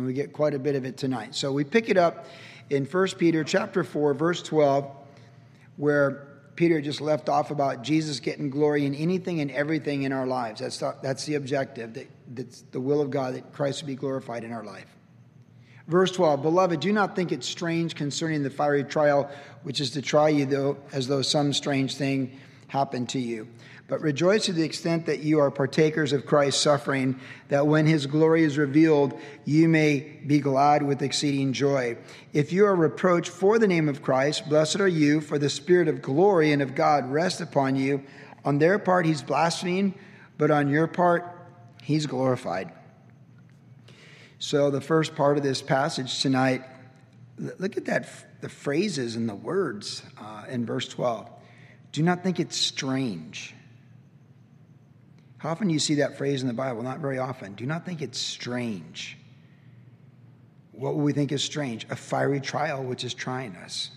and we get quite a bit of it tonight. So we pick it up in 1 Peter chapter 4, verse 12, where Peter just left off about Jesus getting glory in anything and everything in our lives. That's the, that's the objective, that, that's the will of God, that Christ would be glorified in our life. Verse 12, Beloved, do not think it strange concerning the fiery trial which is to try you, though, as though some strange thing happened to you. But rejoice to the extent that you are partakers of Christ's suffering, that when his glory is revealed, you may be glad with exceeding joy. If you are reproached for the name of Christ, blessed are you, for the Spirit of glory and of God rests upon you. On their part, he's blasphemed, but on your part, he's glorified. So, the first part of this passage tonight, look at that, the phrases and the words uh, in verse 12. Do not think it's strange. How often do you see that phrase in the Bible? Not very often. Do not think it's strange. What would we think is strange? A fiery trial which is trying us.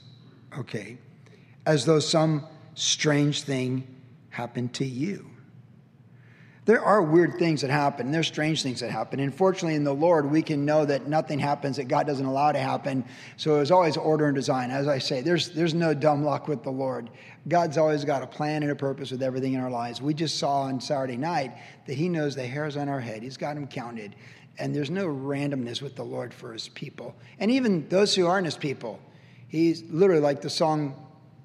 Okay. As though some strange thing happened to you. There are weird things that happen. There's strange things that happen. And fortunately, in the Lord, we can know that nothing happens that God doesn't allow to happen. So there's always order and design. As I say, there's, there's no dumb luck with the Lord. God's always got a plan and a purpose with everything in our lives. We just saw on Saturday night that He knows the hairs on our head, He's got them counted. And there's no randomness with the Lord for His people. And even those who aren't His people, He's literally like the song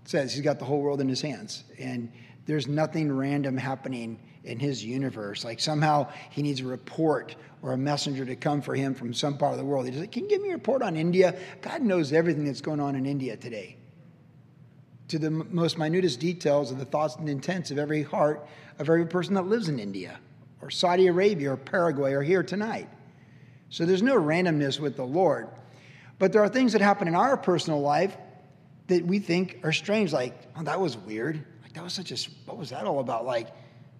says, He's got the whole world in His hands. And there's nothing random happening in his universe. Like somehow he needs a report or a messenger to come for him from some part of the world. He says, Can you give me a report on India? God knows everything that's going on in India today. To the most minutest details of the thoughts and intents of every heart of every person that lives in India or Saudi Arabia or Paraguay or here tonight. So there's no randomness with the Lord. But there are things that happen in our personal life that we think are strange, like, oh, that was weird. Like, that was such a, what was that all about? Like,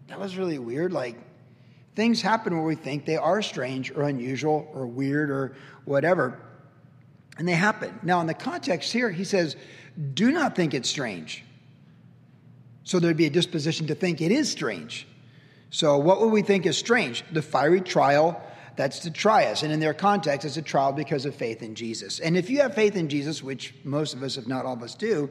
that was really weird. Like, things happen where we think they are strange or unusual or weird or whatever. And they happen. Now, in the context here, he says, do not think it's strange. So there'd be a disposition to think it is strange. So, what would we think is strange? The fiery trial that's to try us. And in their context, it's a trial because of faith in Jesus. And if you have faith in Jesus, which most of us, if not all of us, do,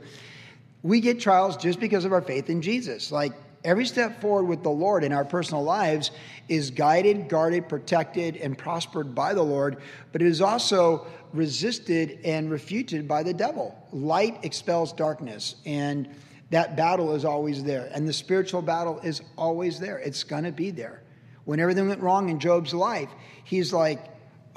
we get trials just because of our faith in Jesus. Like Every step forward with the Lord in our personal lives is guided, guarded, protected, and prospered by the Lord, but it is also resisted and refuted by the devil. Light expels darkness, and that battle is always there. And the spiritual battle is always there. It's going to be there. When everything went wrong in Job's life, he's like,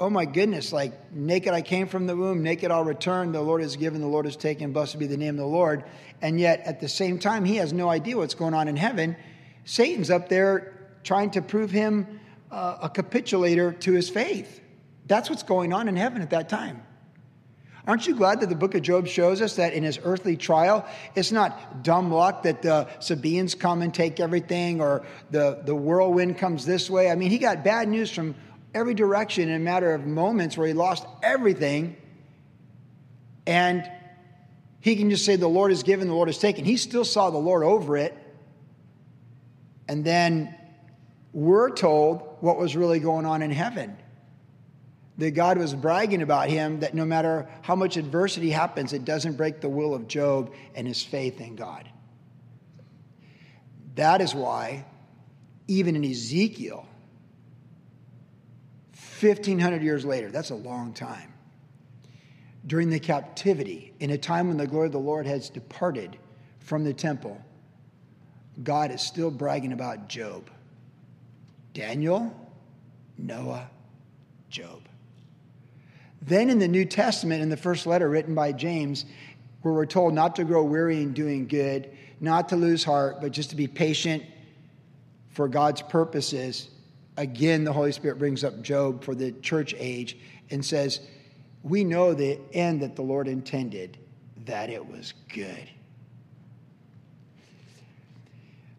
oh my goodness, like naked I came from the womb, naked I'll return. The Lord has given, the Lord has taken, blessed be the name of the Lord. And yet at the same time, he has no idea what's going on in heaven. Satan's up there trying to prove him uh, a capitulator to his faith. That's what's going on in heaven at that time. Aren't you glad that the book of Job shows us that in his earthly trial, it's not dumb luck that the Sabaeans come and take everything or the, the whirlwind comes this way? I mean, he got bad news from every direction in a matter of moments where he lost everything. And he can just say, The Lord has given, the Lord has taken. He still saw the Lord over it. And then we're told what was really going on in heaven. That God was bragging about him, that no matter how much adversity happens, it doesn't break the will of Job and his faith in God. That is why, even in Ezekiel, 1,500 years later, that's a long time. During the captivity, in a time when the glory of the Lord has departed from the temple, God is still bragging about Job. Daniel, Noah, Job. Then in the New Testament, in the first letter written by James, where we're told not to grow weary in doing good, not to lose heart, but just to be patient for God's purposes, again, the Holy Spirit brings up Job for the church age and says, We know the end that the Lord intended, that it was good.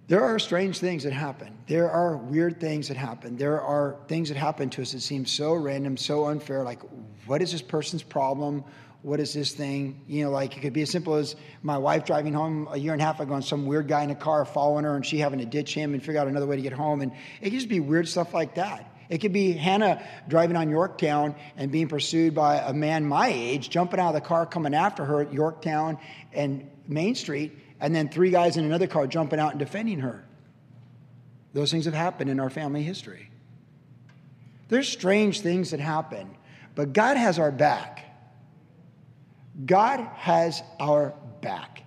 There are strange things that happen. There are weird things that happen. There are things that happen to us that seem so random, so unfair. Like, what is this person's problem? What is this thing? You know, like it could be as simple as my wife driving home a year and a half ago and some weird guy in a car following her and she having to ditch him and figure out another way to get home. And it could just be weird stuff like that. It could be Hannah driving on Yorktown and being pursued by a man my age, jumping out of the car, coming after her at Yorktown and Main Street, and then three guys in another car jumping out and defending her. Those things have happened in our family history. There's strange things that happen, but God has our back. God has our back.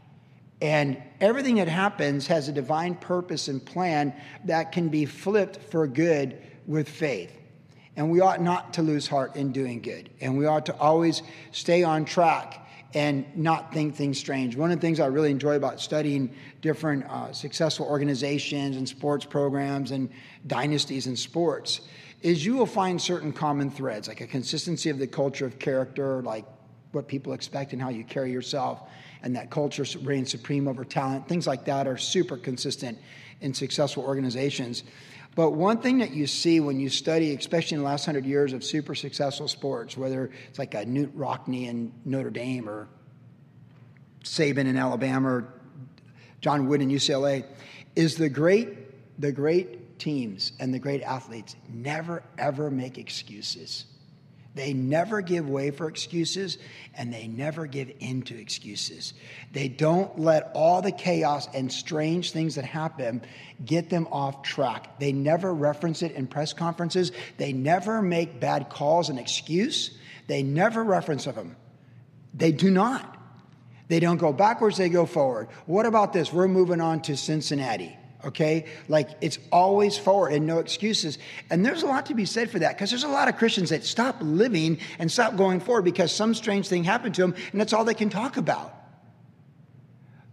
And everything that happens has a divine purpose and plan that can be flipped for good with faith. And we ought not to lose heart in doing good. And we ought to always stay on track and not think things strange. One of the things I really enjoy about studying different uh, successful organizations and sports programs and dynasties in sports is you will find certain common threads, like a consistency of the culture of character, like what people expect and how you carry yourself, and that culture reigns supreme over talent. Things like that are super consistent in successful organizations. But one thing that you see when you study, especially in the last hundred years of super successful sports, whether it's like a Knute Rockne in Notre Dame or Saban in Alabama or John Wooden in UCLA, is the great, the great teams and the great athletes never ever make excuses. They never give way for excuses and they never give in to excuses. They don't let all the chaos and strange things that happen get them off track. They never reference it in press conferences. They never make bad calls an excuse. They never reference them. They do not. They don't go backwards, they go forward. What about this? We're moving on to Cincinnati okay? Like it's always forward and no excuses. And there's a lot to be said for that because there's a lot of Christians that stop living and stop going forward because some strange thing happened to them and that's all they can talk about.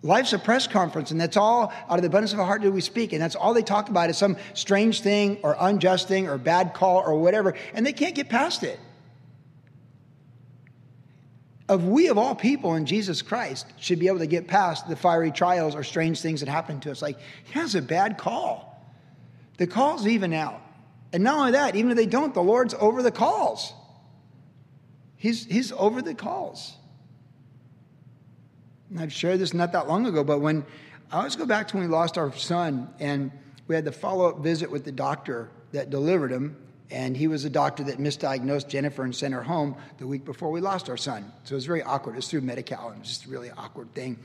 Life's a press conference, and that's all out of the abundance of our heart do we speak. And that's all they talk about is some strange thing or unjust thing or bad call or whatever, and they can't get past it of we of all people in Jesus Christ should be able to get past the fiery trials or strange things that happen to us. Like, he has a bad call. The calls even out. And not only that, even if they don't, the Lord's over the calls. He's, he's over the calls. And I've shared this not that long ago, but when I always go back to when we lost our son and we had the follow up visit with the doctor that delivered him and he was a doctor that misdiagnosed Jennifer and sent her home the week before we lost our son. So it was very awkward. It was through Medi-Cal, and it was just a really awkward thing.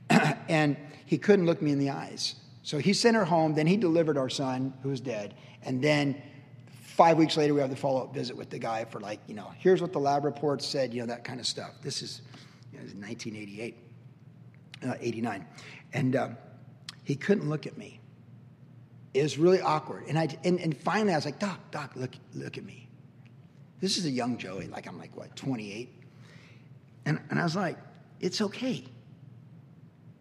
and he couldn't look me in the eyes. So he sent her home, then he delivered our son, who was dead. And then five weeks later, we have the follow up visit with the guy for, like, you know, here's what the lab report said, you know, that kind of stuff. This is you know, 1988, uh, 89. And uh, he couldn't look at me. It was really awkward. And, I, and, and finally, I was like, Doc, Doc, look, look at me. This is a young Joey. Like, I'm like, what, 28? And, and I was like, it's okay.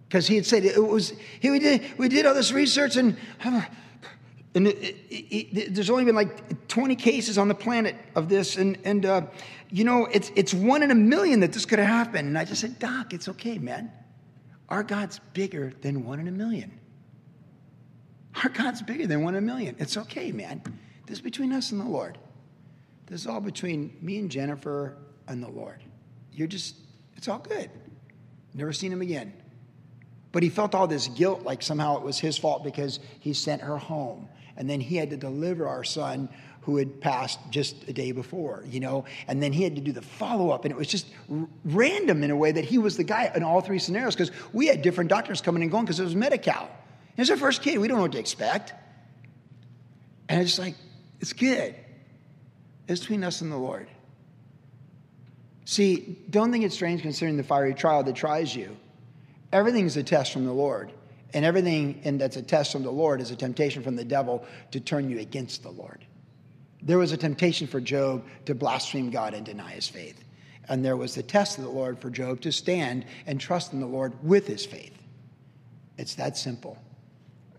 Because he had said it was, he, we, did, we did all this research and, and it, it, it, there's only been like 20 cases on the planet of this. And, and uh, you know, it's, it's one in a million that this could have happened. And I just said, Doc, it's okay, man. Our God's bigger than one in a million. Our God's bigger than one in a million. It's okay, man. This is between us and the Lord. This is all between me and Jennifer and the Lord. You're just, it's all good. Never seen him again. But he felt all this guilt, like somehow it was his fault because he sent her home. And then he had to deliver our son who had passed just a day before, you know, and then he had to do the follow up. And it was just r- random in a way that he was the guy in all three scenarios because we had different doctors coming and going because it was Medi Cal. It's our first kid. We don't know what to expect. And it's like, it's good. It's between us and the Lord. See, don't think it's strange considering the fiery trial that tries you. Everything's a test from the Lord. And everything and that's a test from the Lord is a temptation from the devil to turn you against the Lord. There was a temptation for Job to blaspheme God and deny his faith. And there was the test of the Lord for Job to stand and trust in the Lord with his faith. It's that simple.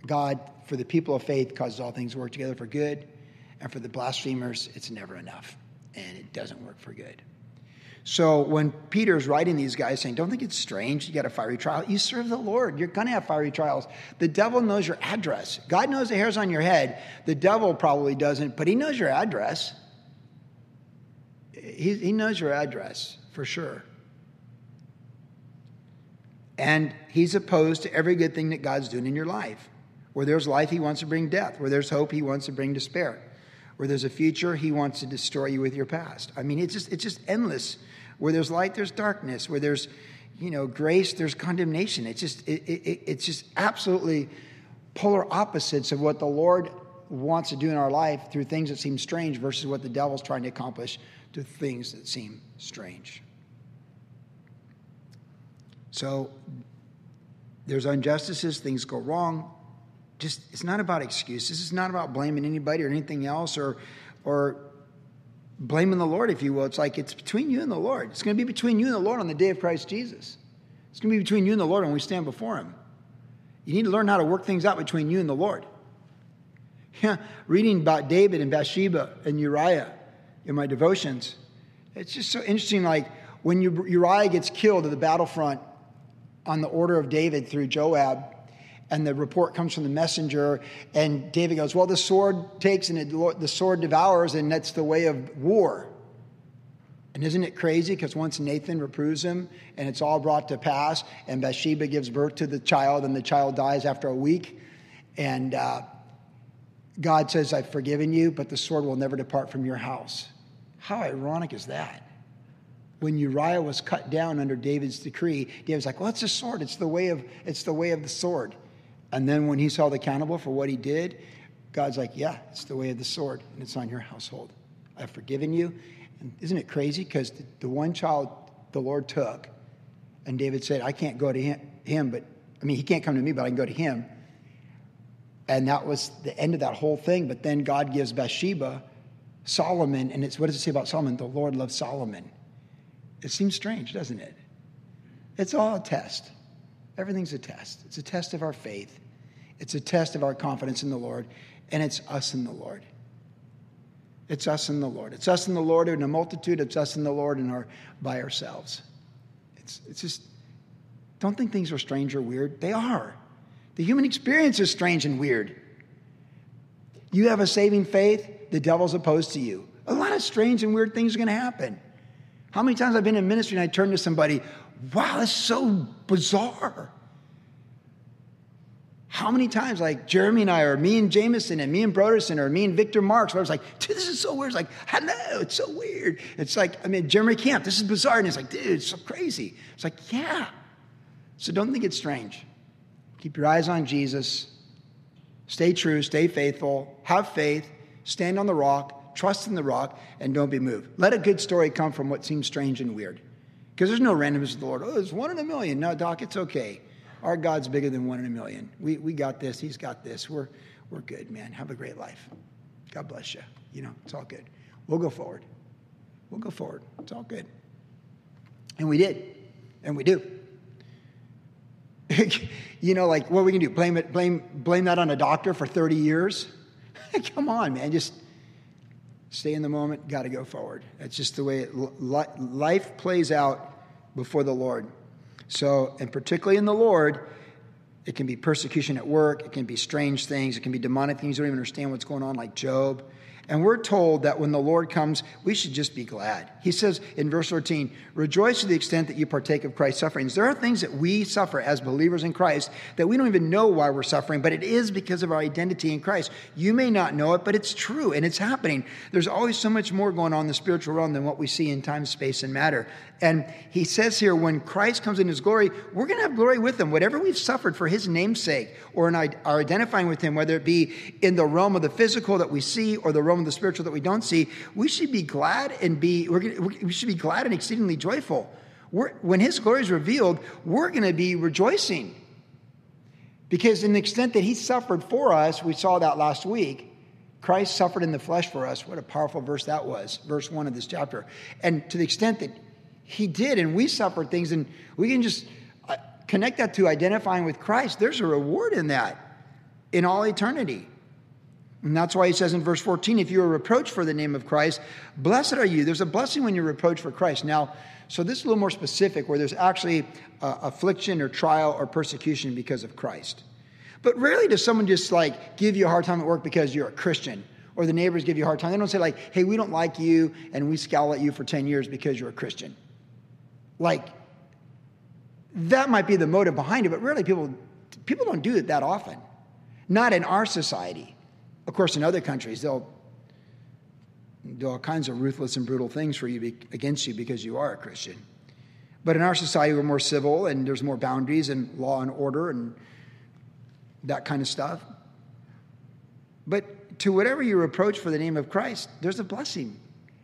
God, for the people of faith, causes all things to work together for good, and for the blasphemers, it's never enough, and it doesn't work for good. So when Peter's writing these guys saying, Don't think it's strange, you got a fiery trial. You serve the Lord. You're going to have fiery trials. The devil knows your address. God knows the hairs on your head. The devil probably doesn't, but he knows your address. He, he knows your address for sure. And he's opposed to every good thing that God's doing in your life. Where there's life, he wants to bring death. Where there's hope, he wants to bring despair. Where there's a future, he wants to destroy you with your past. I mean, it's just it's just endless. Where there's light, there's darkness. Where there's you know grace, there's condemnation. It's just it, it, it's just absolutely polar opposites of what the Lord wants to do in our life through things that seem strange versus what the devil's trying to accomplish through things that seem strange. So there's injustices, things go wrong. Just it's not about excuses. It's not about blaming anybody or anything else or or blaming the Lord, if you will. It's like it's between you and the Lord. It's going to be between you and the Lord on the day of Christ Jesus. It's going to be between you and the Lord when we stand before Him. You need to learn how to work things out between you and the Lord. Yeah, reading about David and Bathsheba and Uriah in my devotions, it's just so interesting. Like when Uriah gets killed at the battlefront on the order of David through Joab, and the report comes from the messenger, and David goes, Well, the sword takes and it, the sword devours, and that's the way of war. And isn't it crazy? Because once Nathan reproves him and it's all brought to pass, and Bathsheba gives birth to the child, and the child dies after a week, and uh, God says, I've forgiven you, but the sword will never depart from your house. How ironic is that? When Uriah was cut down under David's decree, David's like, Well, it's a sword. It's the way of, it's the way of the sword. And then when he's held accountable for what he did, God's like, Yeah, it's the way of the sword, and it's on your household. I've forgiven you. And isn't it crazy? Because the, the one child the Lord took, and David said, I can't go to him, him, but I mean, he can't come to me, but I can go to him. And that was the end of that whole thing. But then God gives Bathsheba Solomon, and it's what does it say about Solomon? The Lord loves Solomon. It seems strange, doesn't it? It's all a test. Everything's a test. It's a test of our faith, it's a test of our confidence in the Lord, and it's us in the Lord. It's us in the Lord. It's us in the Lord in a multitude. It's us in the Lord and our by ourselves. It's, it's just, don't think things are strange or weird. They are. The human experience is strange and weird. You have a saving faith, the devil's opposed to you. A lot of strange and weird things are going to happen. How many times I've been in ministry and I turn to somebody, wow, that's so bizarre. How many times, like Jeremy and I, or me and Jameson, and me and Broderson, or me and Victor Marx, where I was like, dude, this is so weird. It's like, hello, it's so weird. It's like, I mean, Jeremy Camp, this is bizarre. And it's like, dude, it's so crazy. It's like, yeah. So don't think it's strange. Keep your eyes on Jesus. Stay true, stay faithful, have faith, stand on the rock, trust in the rock, and don't be moved. Let a good story come from what seems strange and weird. Because there's no randomness with the Lord. Oh, it's one in a million. No, Doc, it's okay. Our God's bigger than one in a million. We, we got this. He's got this. We're, we're good, man. Have a great life. God bless you. You know, it's all good. We'll go forward. We'll go forward. It's all good. And we did. And we do. you know, like what are we gonna do? Blame it, blame, blame that on a doctor for 30 years? Come on, man. Just stay in the moment, gotta go forward. That's just the way it, life plays out before the Lord. So, and particularly in the Lord, it can be persecution at work, it can be strange things, it can be demonic things you don't even understand what's going on, like Job. And we're told that when the Lord comes, we should just be glad. He says in verse 14, Rejoice to the extent that you partake of Christ's sufferings. There are things that we suffer as believers in Christ that we don't even know why we're suffering, but it is because of our identity in Christ. You may not know it, but it's true and it's happening. There's always so much more going on in the spiritual realm than what we see in time, space, and matter. And he says here, when Christ comes in his glory, we're going to have glory with him. Whatever we've suffered for his name's sake, or in our identifying with him, whether it be in the realm of the physical that we see or the realm of the spiritual that we don't see, we should be glad and be, we should be glad and exceedingly joyful. We're, when his glory is revealed, we're going to be rejoicing. Because in the extent that he suffered for us, we saw that last week, Christ suffered in the flesh for us. What a powerful verse that was, verse one of this chapter. And to the extent that he did, and we suffered things, and we can just uh, connect that to identifying with Christ. There's a reward in that in all eternity. And that's why he says in verse 14, if you are reproached for the name of Christ, blessed are you. There's a blessing when you're reproached for Christ. Now, so this is a little more specific, where there's actually uh, affliction or trial or persecution because of Christ. But rarely does someone just like give you a hard time at work because you're a Christian or the neighbors give you a hard time. They don't say, like, hey, we don't like you and we scowl at you for 10 years because you're a Christian. Like, that might be the motive behind it, but really people, people don't do it that often. Not in our society. Of course, in other countries, they'll do all kinds of ruthless and brutal things for you against you because you are a Christian. But in our society, we're more civil and there's more boundaries and law and order and that kind of stuff. But to whatever you reproach for the name of Christ, there's a blessing.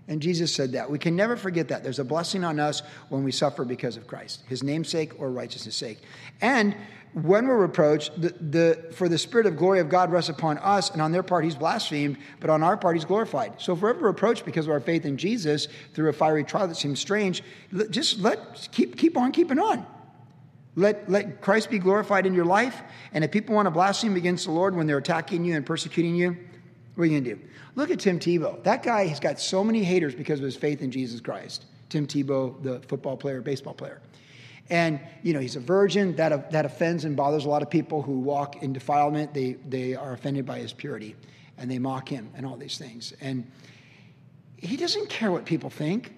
And Jesus said that. We can never forget that. There's a blessing on us when we suffer because of Christ, his namesake or righteousness' sake. And when we're reproached, the, the, for the Spirit of glory of God rests upon us, and on their part he's blasphemed, but on our part he's glorified. So if we're ever reproached because of our faith in Jesus through a fiery trial that seems strange, just let keep keep on keeping on. Let, let Christ be glorified in your life. And if people want to blaspheme against the Lord when they're attacking you and persecuting you, what are you going to do? Look at Tim Tebow. That guy has got so many haters because of his faith in Jesus Christ. Tim Tebow, the football player, baseball player. And, you know, he's a virgin. That, that offends and bothers a lot of people who walk in defilement. They, they are offended by his purity and they mock him and all these things. And he doesn't care what people think.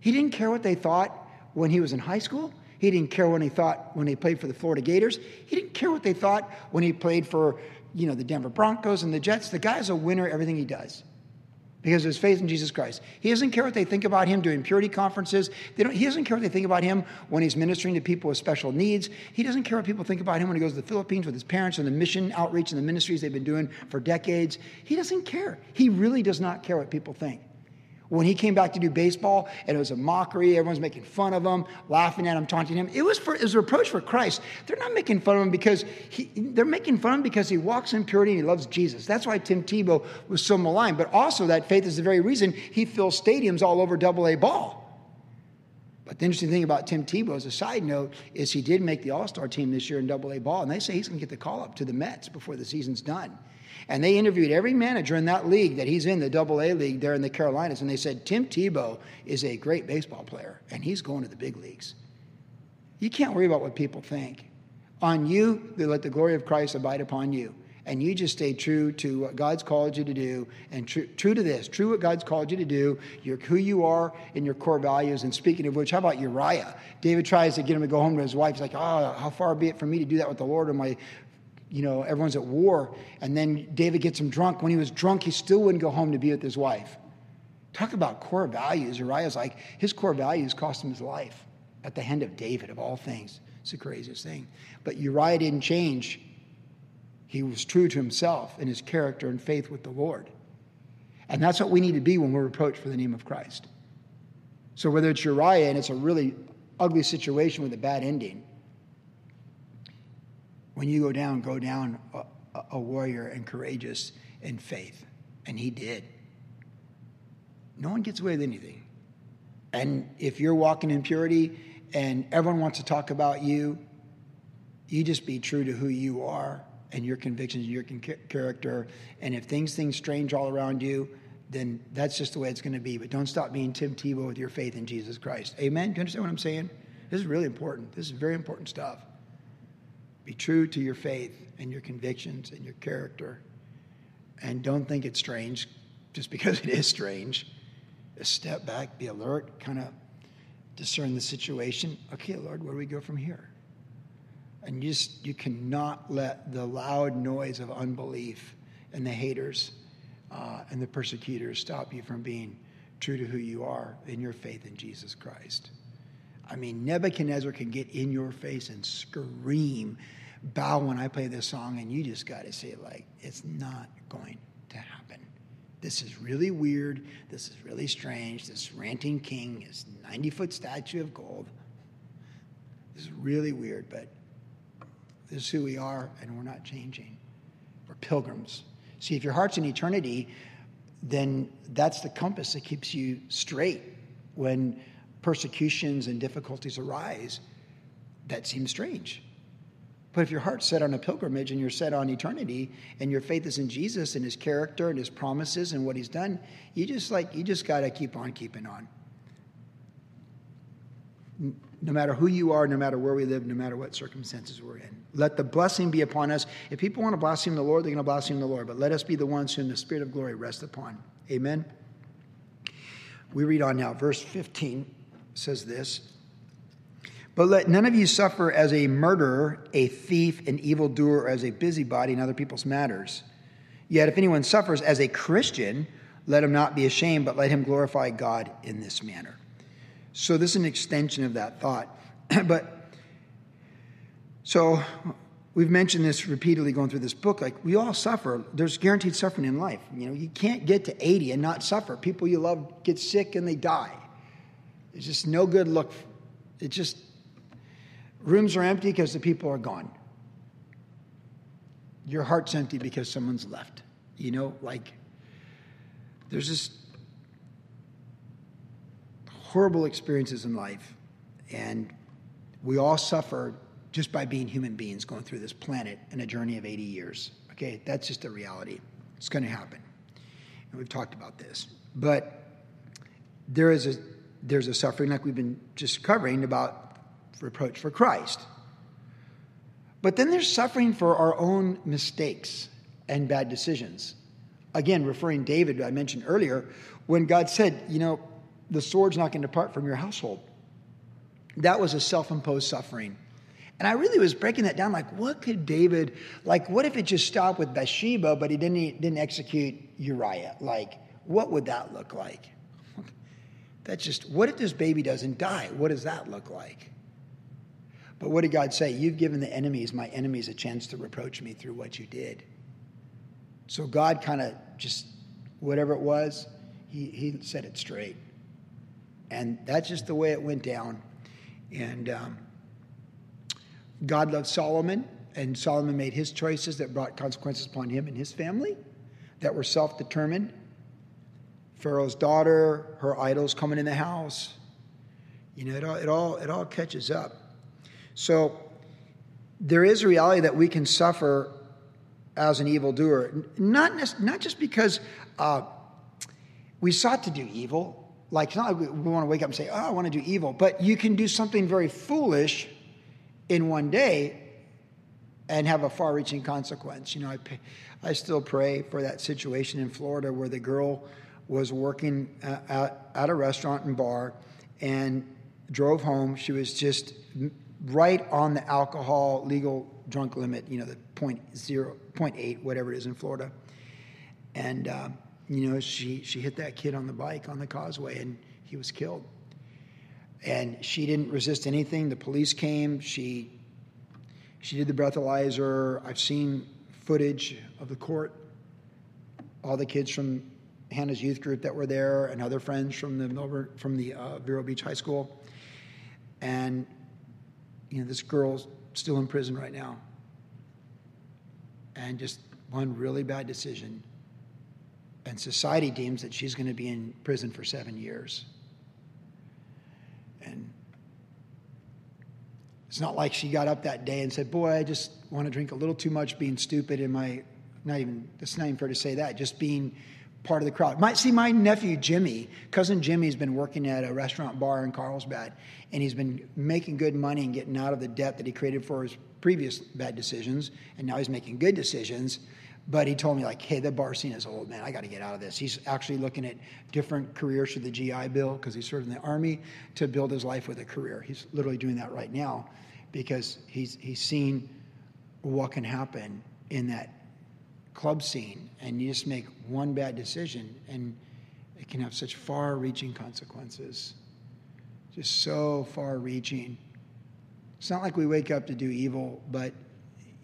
He didn't care what they thought when he was in high school. He didn't care when he thought when he played for the Florida Gators. He didn't care what they thought when he played for, you know, the Denver Broncos and the Jets. The guy's a winner everything he does because of his faith in Jesus Christ. He doesn't care what they think about him doing purity conferences. he doesn't care what they think about him when he's ministering to people with special needs. He doesn't care what people think about him when he goes to the Philippines with his parents and the mission outreach and the ministries they've been doing for decades. He doesn't care. He really does not care what people think. When he came back to do baseball, and it was a mockery, everyone's making fun of him, laughing at him, taunting him. It was for it was a reproach for Christ. They're not making fun of him because he, they're making fun of him because he walks in purity and he loves Jesus. That's why Tim Tebow was so maligned. But also that faith is the very reason he fills stadiums all over double A ball. But the interesting thing about Tim Tebow, as a side note, is he did make the All Star team this year in Double A ball, and they say he's going to get the call up to the Mets before the season's done. And they interviewed every manager in that league that he's in, the double A league there in the Carolinas, and they said, Tim Tebow is a great baseball player, and he's going to the big leagues. You can't worry about what people think. On you, they let the glory of Christ abide upon you. And you just stay true to what God's called you to do, and true, true to this, true what God's called you to do, you're who you are in your core values. And speaking of which, how about Uriah? David tries to get him to go home to his wife. He's like, oh, how far be it from me to do that with the Lord or my you know, everyone's at war. And then David gets him drunk. When he was drunk, he still wouldn't go home to be with his wife. Talk about core values. Uriah's like, his core values cost him his life at the hand of David, of all things. It's the craziest thing. But Uriah didn't change. He was true to himself and his character and faith with the Lord. And that's what we need to be when we're reproached for the name of Christ. So whether it's Uriah and it's a really ugly situation with a bad ending, when you go down, go down a, a warrior and courageous in faith. And he did. No one gets away with anything. And if you're walking in purity and everyone wants to talk about you, you just be true to who you are and your convictions and your character. And if things things strange all around you, then that's just the way it's going to be. But don't stop being Tim Tebow with your faith in Jesus Christ. Amen. Do you understand what I'm saying? This is really important. This is very important stuff. Be true to your faith and your convictions and your character. And don't think it's strange just because it is strange. Step back, be alert, kind of discern the situation. Okay, Lord, where do we go from here? And you just you cannot let the loud noise of unbelief and the haters uh, and the persecutors stop you from being true to who you are in your faith in Jesus Christ. I mean, Nebuchadnezzar can get in your face and scream, bow when I play this song, and you just got to say, like, it's not going to happen. This is really weird. This is really strange. This ranting king is 90 foot statue of gold. This is really weird, but this is who we are, and we're not changing. We're pilgrims. See, if your heart's in eternity, then that's the compass that keeps you straight when persecutions and difficulties arise, that seems strange. But if your heart's set on a pilgrimage and you're set on eternity and your faith is in Jesus and his character and his promises and what he's done, you just like you just got to keep on keeping on. No matter who you are, no matter where we live, no matter what circumstances we're in. Let the blessing be upon us. If people want to blaspheme the Lord, they're going to blaspheme the Lord. But let us be the ones whom the Spirit of glory rests upon. Amen. We read on now, verse 15 says this But let none of you suffer as a murderer, a thief, an evildoer, or as a busybody in other people's matters. Yet if anyone suffers as a Christian, let him not be ashamed, but let him glorify God in this manner. So, this is an extension of that thought. but, so we've mentioned this repeatedly going through this book. Like, we all suffer. There's guaranteed suffering in life. You know, you can't get to 80 and not suffer. People you love get sick and they die. It's just no good look. It just, rooms are empty because the people are gone. Your heart's empty because someone's left. You know, like, there's just horrible experiences in life, and we all suffer just by being human beings going through this planet in a journey of 80 years. Okay, that's just a reality. It's going to happen. And we've talked about this. But there is a there's a suffering like we've been just covering about reproach for Christ. But then there's suffering for our own mistakes and bad decisions. Again, referring David, I mentioned earlier, when God said, you know, the sword's not going to depart from your household. That was a self imposed suffering. And I really was breaking that down like, what could David, like, what if it just stopped with Bathsheba, but he didn't, didn't execute Uriah? Like, what would that look like? That's just, what if this baby doesn't die? What does that look like? But what did God say? You've given the enemies, my enemies, a chance to reproach me through what you did. So God kind of just, whatever it was, he, he set it straight. And that's just the way it went down. And um, God loved Solomon, and Solomon made his choices that brought consequences upon him and his family that were self determined. Pharaoh's daughter, her idols coming in the house. You know, it all, it all, it all catches up. So there is a reality that we can suffer as an evildoer, not, not just because uh, we sought to do evil. Like, it's not like we, want to wake up and say, oh, I want to do evil. But you can do something very foolish in one day and have a far reaching consequence. You know, I, I still pray for that situation in Florida where the girl was working uh, at, at a restaurant and bar and drove home. She was just right on the alcohol legal drunk limit, you know, the point zero, point eight, whatever it is in Florida. And, uh, you know, she, she hit that kid on the bike on the causeway and he was killed. And she didn't resist anything. The police came. She, she did the breathalyzer. I've seen footage of the court. All the kids from Hannah's youth group that were there and other friends from the Melbourne, from the uh, Vero Beach High School. And you know, this girl's still in prison right now. And just one really bad decision. And society deems that she's going to be in prison for seven years. And it's not like she got up that day and said, Boy, I just want to drink a little too much, being stupid in my, not even, it's not even fair to say that, just being part of the crowd. Might see my nephew Jimmy, cousin Jimmy's been working at a restaurant bar in Carlsbad, and he's been making good money and getting out of the debt that he created for his previous bad decisions, and now he's making good decisions. But he told me like, "Hey, the bar scene is old, man. I got to get out of this." He's actually looking at different careers through the GI Bill because he served in the army to build his life with a career. He's literally doing that right now because he's he's seen what can happen in that club scene and you just make one bad decision and it can have such far reaching consequences. Just so far reaching. It's not like we wake up to do evil, but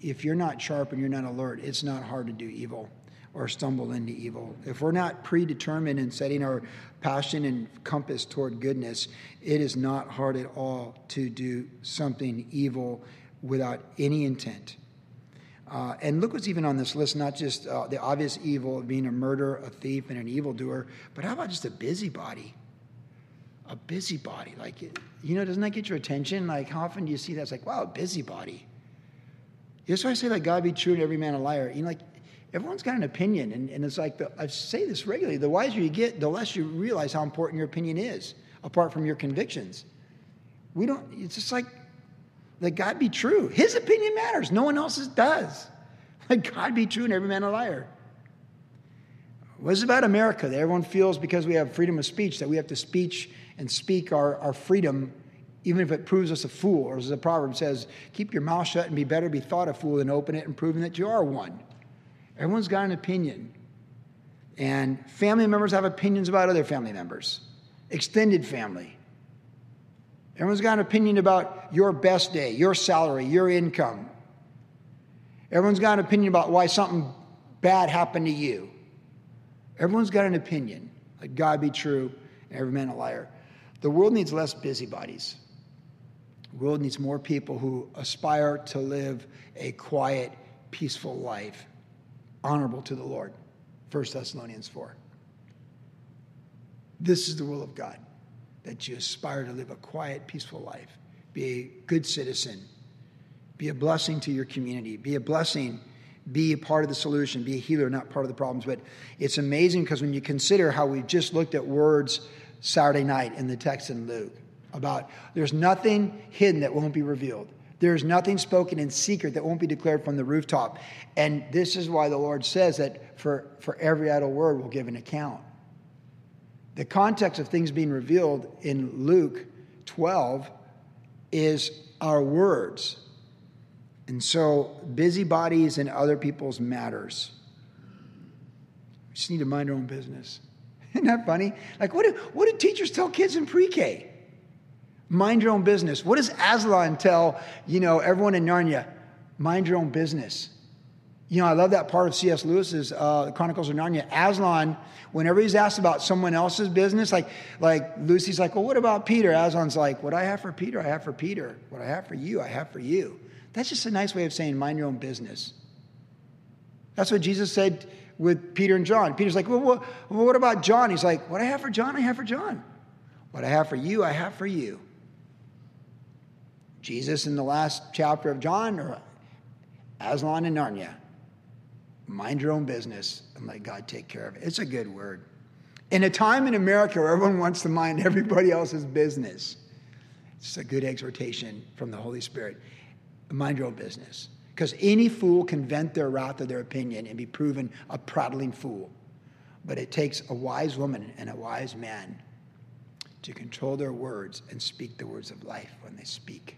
if you're not sharp and you're not alert, it's not hard to do evil or stumble into evil. If we're not predetermined in setting our passion and compass toward goodness, it is not hard at all to do something evil without any intent. Uh, and look what's even on this list not just uh, the obvious evil of being a murderer, a thief, and an evildoer, but how about just a busybody? A busybody. Like, you know, doesn't that get your attention? Like, how often do you see that? It's like, wow, a busybody. That's why I say, like, God be true and every man a liar. You know, like, everyone's got an opinion. And, and it's like, the, I say this regularly the wiser you get, the less you realize how important your opinion is, apart from your convictions. We don't, it's just like, let God be true. His opinion matters. No one else's does. Let God be true and every man a liar. What is about America that everyone feels because we have freedom of speech that we have to speech and speak our, our freedom even if it proves us a fool? Or as the proverb says, keep your mouth shut and be better be thought a fool than open it and proving that you are one. Everyone's got an opinion. And family members have opinions about other family members, extended family. Everyone's got an opinion about your best day, your salary, your income. Everyone's got an opinion about why something bad happened to you. Everyone's got an opinion. Let God be true and every man a liar. The world needs less busybodies. The world needs more people who aspire to live a quiet, peaceful life, honorable to the Lord. 1 Thessalonians 4. This is the will of God that you aspire to live a quiet, peaceful life, be a good citizen, be a blessing to your community, be a blessing, be a part of the solution, be a healer, not part of the problems. But it's amazing because when you consider how we just looked at words Saturday night in the text in Luke about there's nothing hidden that won't be revealed. There's nothing spoken in secret that won't be declared from the rooftop. And this is why the Lord says that for, for every idle word we'll give an account. The context of things being revealed in Luke 12 is our words. And so, busybodies and other people's matters. We just need to mind our own business. Isn't that funny? Like, what do, what do teachers tell kids in pre K? Mind your own business. What does Aslan tell, you know, everyone in Narnia? Mind your own business. You know, I love that part of C.S. Lewis's uh, Chronicles of Narnia. Aslan, whenever he's asked about someone else's business, like, like Lucy's like, well, what about Peter? Aslan's like, what I have for Peter, I have for Peter. What I have for you, I have for you. That's just a nice way of saying mind your own business. That's what Jesus said with Peter and John. Peter's like, well, what, well, what about John? He's like, what I have for John, I have for John. What I have for you, I have for you. Jesus in the last chapter of John or Aslan in Narnia. Mind your own business and let God take care of it. It's a good word. In a time in America where everyone wants to mind everybody else's business, it's a good exhortation from the Holy Spirit. Mind your own business. Because any fool can vent their wrath or their opinion and be proven a prattling fool. But it takes a wise woman and a wise man to control their words and speak the words of life when they speak.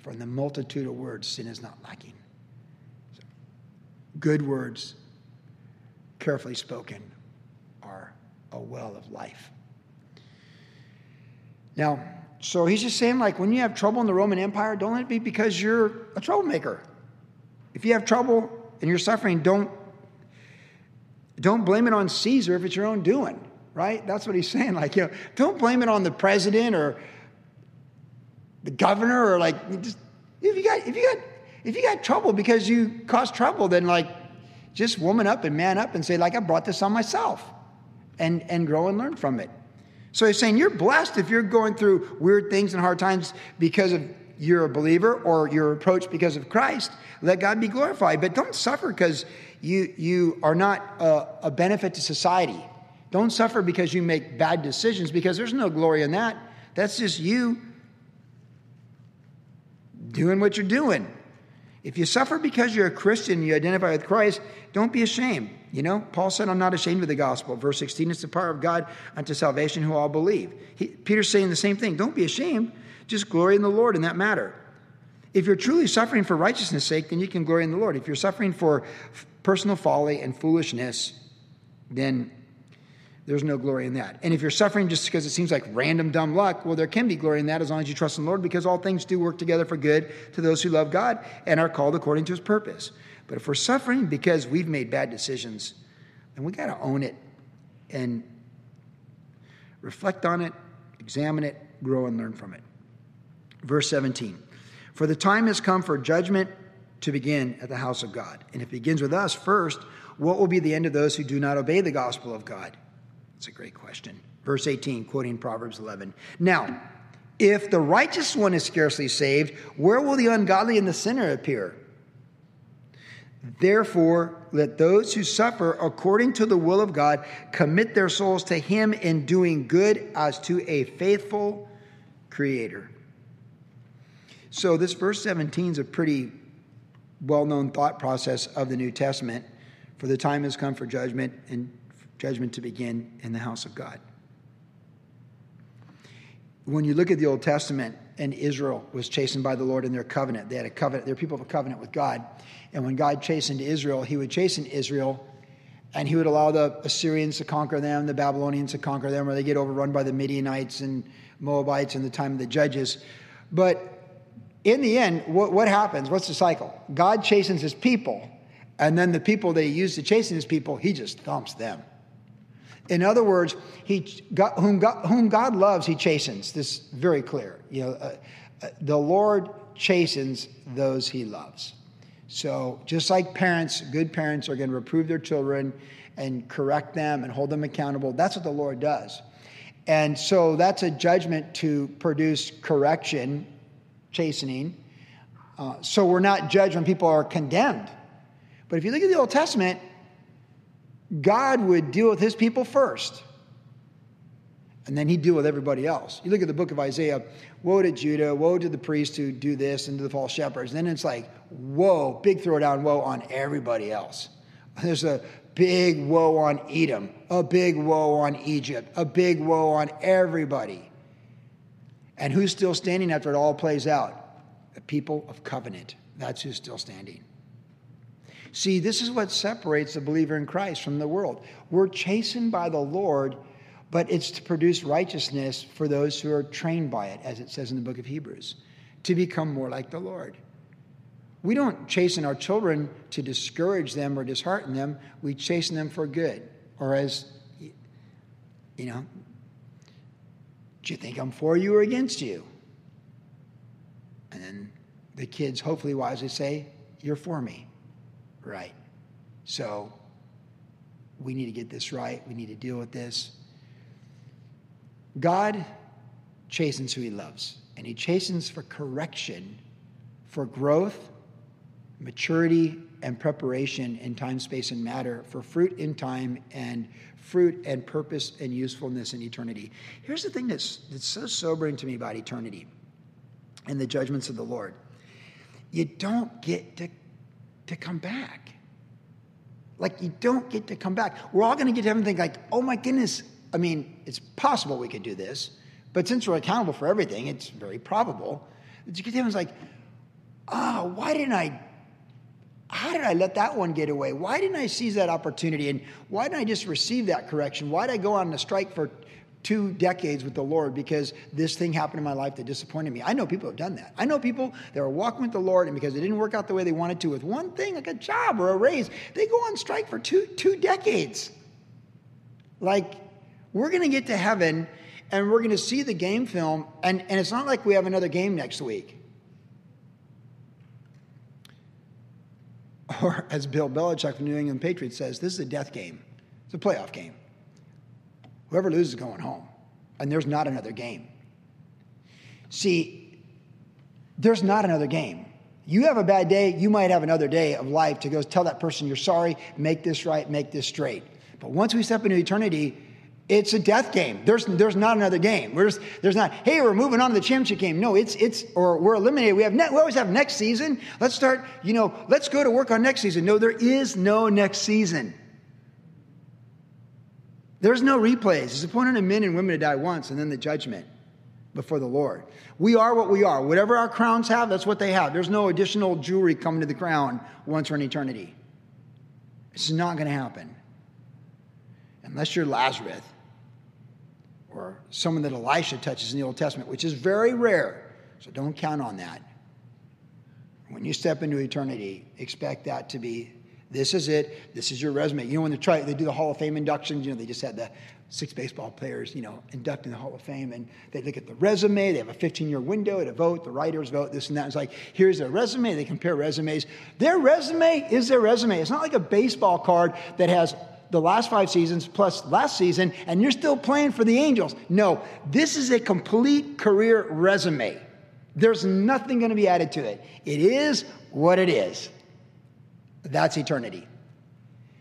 From the multitude of words, sin is not lacking. Good words, carefully spoken, are a well of life. Now, so he's just saying, like, when you have trouble in the Roman Empire, don't let it be because you're a troublemaker. If you have trouble and you're suffering, don't, don't blame it on Caesar if it's your own doing, right? That's what he's saying. Like, you know, don't blame it on the president or the governor or like just if you got if you got if you got trouble because you caused trouble, then like just woman up and man up and say, like, I brought this on myself and and grow and learn from it. So he's saying you're blessed if you're going through weird things and hard times because of you're a believer or your approach because of Christ. Let God be glorified. But don't suffer because you you are not a, a benefit to society. Don't suffer because you make bad decisions because there's no glory in that. That's just you doing what you're doing. If you suffer because you're a Christian, you identify with Christ, don't be ashamed. You know, Paul said, I'm not ashamed of the gospel. Verse 16, it's the power of God unto salvation who all believe. He, Peter's saying the same thing. Don't be ashamed. Just glory in the Lord in that matter. If you're truly suffering for righteousness' sake, then you can glory in the Lord. If you're suffering for personal folly and foolishness, then there's no glory in that. And if you're suffering just because it seems like random dumb luck, well, there can be glory in that as long as you trust in the Lord, because all things do work together for good to those who love God and are called according to his purpose. But if we're suffering because we've made bad decisions, then we got to own it and reflect on it, examine it, grow and learn from it. Verse 17 For the time has come for judgment to begin at the house of God. And it begins with us first, what will be the end of those who do not obey the gospel of God? It's a great question. Verse 18, quoting Proverbs 11. Now, if the righteous one is scarcely saved, where will the ungodly and the sinner appear? Therefore, let those who suffer according to the will of God commit their souls to Him in doing good as to a faithful Creator. So, this verse 17 is a pretty well known thought process of the New Testament. For the time has come for judgment, and judgment to begin in the house of God. When you look at the Old Testament, and Israel was chastened by the Lord in their covenant, they had a covenant, they're people of a covenant with God. And when God chastened Israel, he would chasten Israel and he would allow the Assyrians to conquer them, the Babylonians to conquer them, or they get overrun by the Midianites and Moabites in the time of the judges. But in the end, what, what happens? What's the cycle? God chastens his people, and then the people that he used to chasten his people, he just thumps them. In other words, he, God, whom, God, whom God loves, he chastens. This is very clear. You know, uh, uh, the Lord chastens those he loves. So, just like parents, good parents are going to reprove their children and correct them and hold them accountable, that's what the Lord does. And so, that's a judgment to produce correction, chastening. Uh, so, we're not judged when people are condemned. But if you look at the Old Testament, God would deal with his people first and then he'd deal with everybody else. You look at the book of Isaiah, woe to Judah, woe to the priests who do this and to the false shepherds. And then it's like, whoa, big throwdown, woe on everybody else. There's a big woe on Edom, a big woe on Egypt, a big woe on everybody. And who's still standing after it all plays out? The people of covenant. That's who's still standing. See, this is what separates the believer in Christ from the world. We're chastened by the Lord but it's to produce righteousness for those who are trained by it, as it says in the book of Hebrews, to become more like the Lord. We don't chasten our children to discourage them or dishearten them. We chasten them for good. Or as, you know, do you think I'm for you or against you? And then the kids hopefully wisely say, You're for me. Right. So we need to get this right. We need to deal with this. God chastens who he loves, and he chastens for correction, for growth, maturity, and preparation in time, space, and matter, for fruit in time, and fruit and purpose and usefulness in eternity. Here's the thing that's, that's so sobering to me about eternity and the judgments of the Lord you don't get to, to come back. Like, you don't get to come back. We're all going to get to heaven and think, like, oh my goodness, I mean, it's possible we could do this, but since we're accountable for everything, it's very probable that you get to Nicodemus like, ah, oh, why didn't I? How did I let that one get away? Why didn't I seize that opportunity? And why didn't I just receive that correction? Why did I go on a strike for two decades with the Lord because this thing happened in my life that disappointed me. I know people have done that. I know people that are walking with the Lord and because it didn't work out the way they wanted to with one thing, like a job or a raise, they go on strike for two, two decades. Like, we're going to get to heaven and we're going to see the game film, and, and it's not like we have another game next week. Or as Bill Belichick from New England Patriots says, this is a death game. It's a playoff game. Whoever loses is going home, and there's not another game. See, there's not another game. You have a bad day, you might have another day of life to go tell that person you're sorry, make this right, make this straight. But once we step into eternity, it's a death game. There's, there's not another game. There's, there's not, hey, we're moving on to the championship game. No, it's, it's, or we're eliminated. We have, ne- we always have next season. Let's start, you know, let's go to work on next season. No, there is no next season. There's no replays. It's appointed to men and women to die once and then the judgment before the Lord. We are what we are. Whatever our crowns have, that's what they have. There's no additional jewelry coming to the crown once or in eternity. It's not going to happen. Unless you're Lazarus or someone that Elisha touches in the Old Testament, which is very rare. So don't count on that. When you step into eternity, expect that to be this is it. This is your resume. You know, when they try, they do the Hall of Fame inductions. You know, they just had the six baseball players, you know, induct in the Hall of Fame, and they look at the resume. They have a 15-year window to vote. The writers vote this and that. It's like here's their resume. They compare resumes. Their resume is their resume. It's not like a baseball card that has the last five seasons plus last season, and you're still playing for the Angels. No, this is a complete career resume. There's nothing going to be added to it. It is what it is. That's eternity.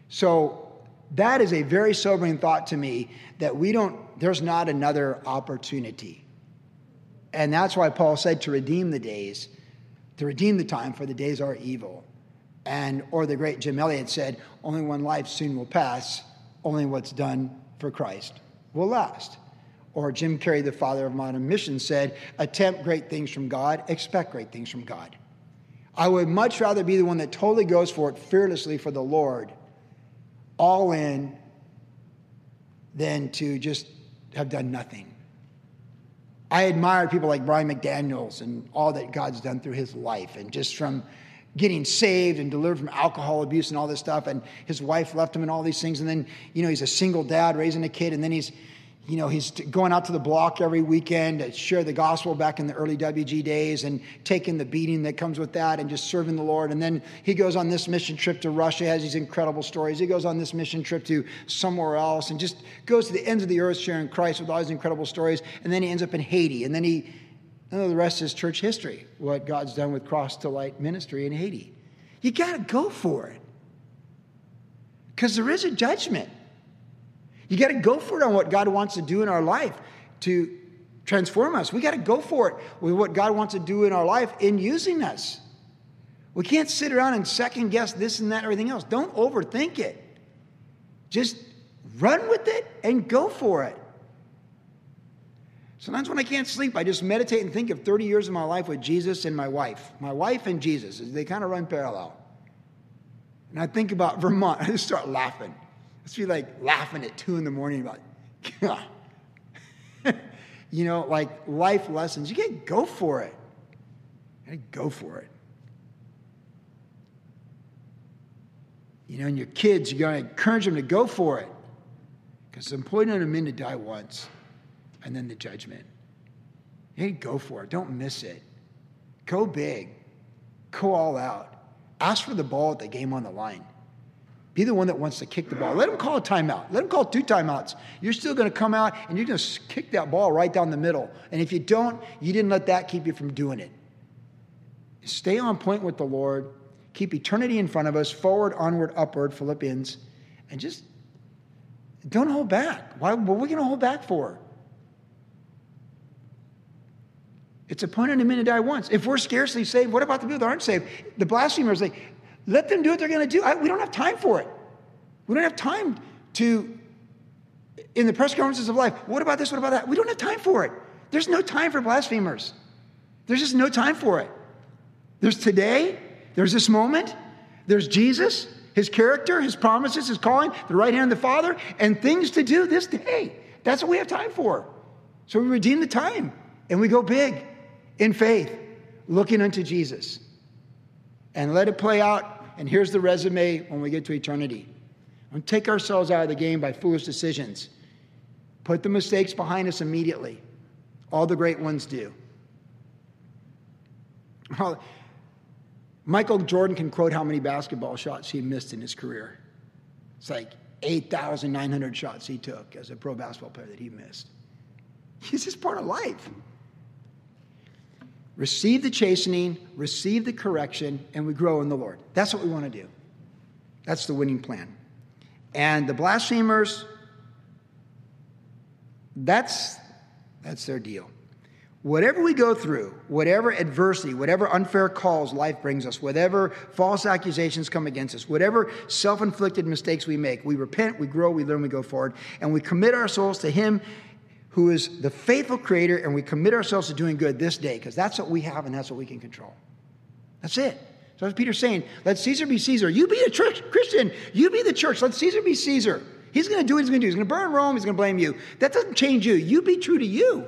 So that is a very sobering thought to me that we don't, there's not another opportunity. And that's why Paul said to redeem the days, to redeem the time, for the days are evil. And, or the great Jim Elliot said, only one life soon will pass, only what's done for Christ will last. Or Jim Carrey, the father of modern mission, said, attempt great things from God, expect great things from God. I would much rather be the one that totally goes for it fearlessly for the Lord, all in than to just have done nothing. I admire people like Brian McDaniels and all that God's done through his life, and just from getting saved and delivered from alcohol abuse and all this stuff. And his wife left him and all these things. And then, you know, he's a single dad raising a kid. And then he's, you know, he's going out to the block every weekend to share the gospel back in the early WG days and taking the beating that comes with that and just serving the Lord. And then he goes on this mission trip to Russia, has these incredible stories. He goes on this mission trip to somewhere else and just goes to the ends of the earth sharing Christ with all these incredible stories. And then he ends up in Haiti. And then he and the rest is church history, what God's done with Cross to Light ministry in Haiti. You got to go for it. Because there is a judgment. You got to go for it on what God wants to do in our life to transform us. We got to go for it with what God wants to do in our life in using us. We can't sit around and second guess this and that and everything else. Don't overthink it. Just run with it and go for it. Sometimes when I can't sleep, I just meditate and think of 30 years of my life with Jesus and my wife. My wife and Jesus, they kind of run parallel. And I think about Vermont, I just start laughing. Just feel like laughing at 2 in the morning about, you know, like life lessons. You can't go for it. You gotta go for it. You know, and your kids, you gotta encourage them to go for it. Because it's important on men to die once and then the judgment. Hey, go for it. Don't miss it. Go big. Go all out. Ask for the ball at the game on the line. Be the one that wants to kick the ball. Let him call a timeout. Let him call two timeouts. You're still going to come out and you're going to kick that ball right down the middle. And if you don't, you didn't let that keep you from doing it. Stay on point with the Lord. Keep eternity in front of us, forward, onward, upward, Philippians, and just don't hold back. Why, what are we going to hold back for? It's appointed a men to die once. If we're scarcely saved, what about the people that aren't saved? The blasphemers, like, let them do what they're going to do. I, we don't have time for it. We don't have time to, in the press conferences of life, what about this, what about that? We don't have time for it. There's no time for blasphemers. There's just no time for it. There's today, there's this moment, there's Jesus, his character, his promises, his calling, the right hand of the Father, and things to do this day. That's what we have time for. So we redeem the time and we go big in faith, looking unto Jesus. And let it play out. And here's the resume when we get to eternity. And take ourselves out of the game by foolish decisions. Put the mistakes behind us immediately. All the great ones do. Michael Jordan can quote how many basketball shots he missed in his career. It's like 8,900 shots he took as a pro basketball player that he missed. It's just part of life receive the chastening, receive the correction, and we grow in the Lord. That's what we want to do. That's the winning plan. And the blasphemers, that's, that's their deal. Whatever we go through, whatever adversity, whatever unfair calls life brings us, whatever false accusations come against us, whatever self inflicted mistakes we make, we repent, we grow, we learn, we go forward, and we commit our souls to Him who is the faithful creator, and we commit ourselves to doing good this day because that's what we have and that's what we can control. That's it. So as Peter's saying, let Caesar be Caesar. You be a church Christian. You be the church. Let Caesar be Caesar. He's going to do what he's going to do. He's going to burn Rome. He's going to blame you. That doesn't change you. You be true to you.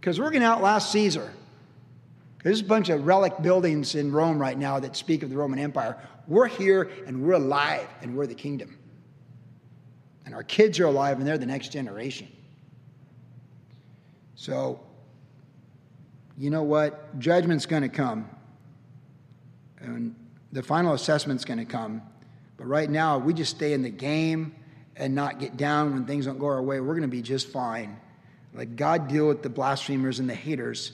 Because we're going to outlast Caesar. There's a bunch of relic buildings in Rome right now that speak of the Roman Empire. We're here and we're alive and we're the kingdom. And our kids are alive and they're the next generation. So, you know what? Judgment's going to come. And the final assessment's going to come. But right now, we just stay in the game and not get down when things don't go our way. We're going to be just fine. Let God deal with the blasphemers and the haters.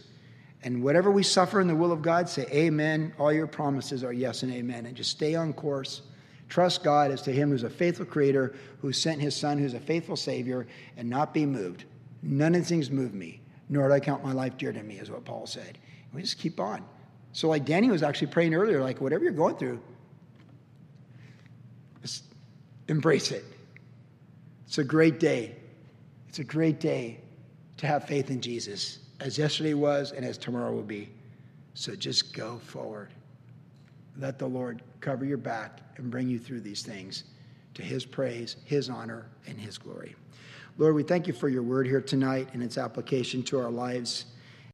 And whatever we suffer in the will of God, say amen. All your promises are yes and amen. And just stay on course. Trust God as to Him who's a faithful creator, who sent His Son, who's a faithful Savior, and not be moved. None of these things move me, nor do I count my life dear to me, is what Paul said. We just keep on. So, like Danny was actually praying earlier, like whatever you're going through, just embrace it. It's a great day. It's a great day to have faith in Jesus, as yesterday was and as tomorrow will be. So just go forward. Let the Lord cover your back and bring you through these things to his praise, his honor, and his glory. Lord, we thank you for your word here tonight and its application to our lives.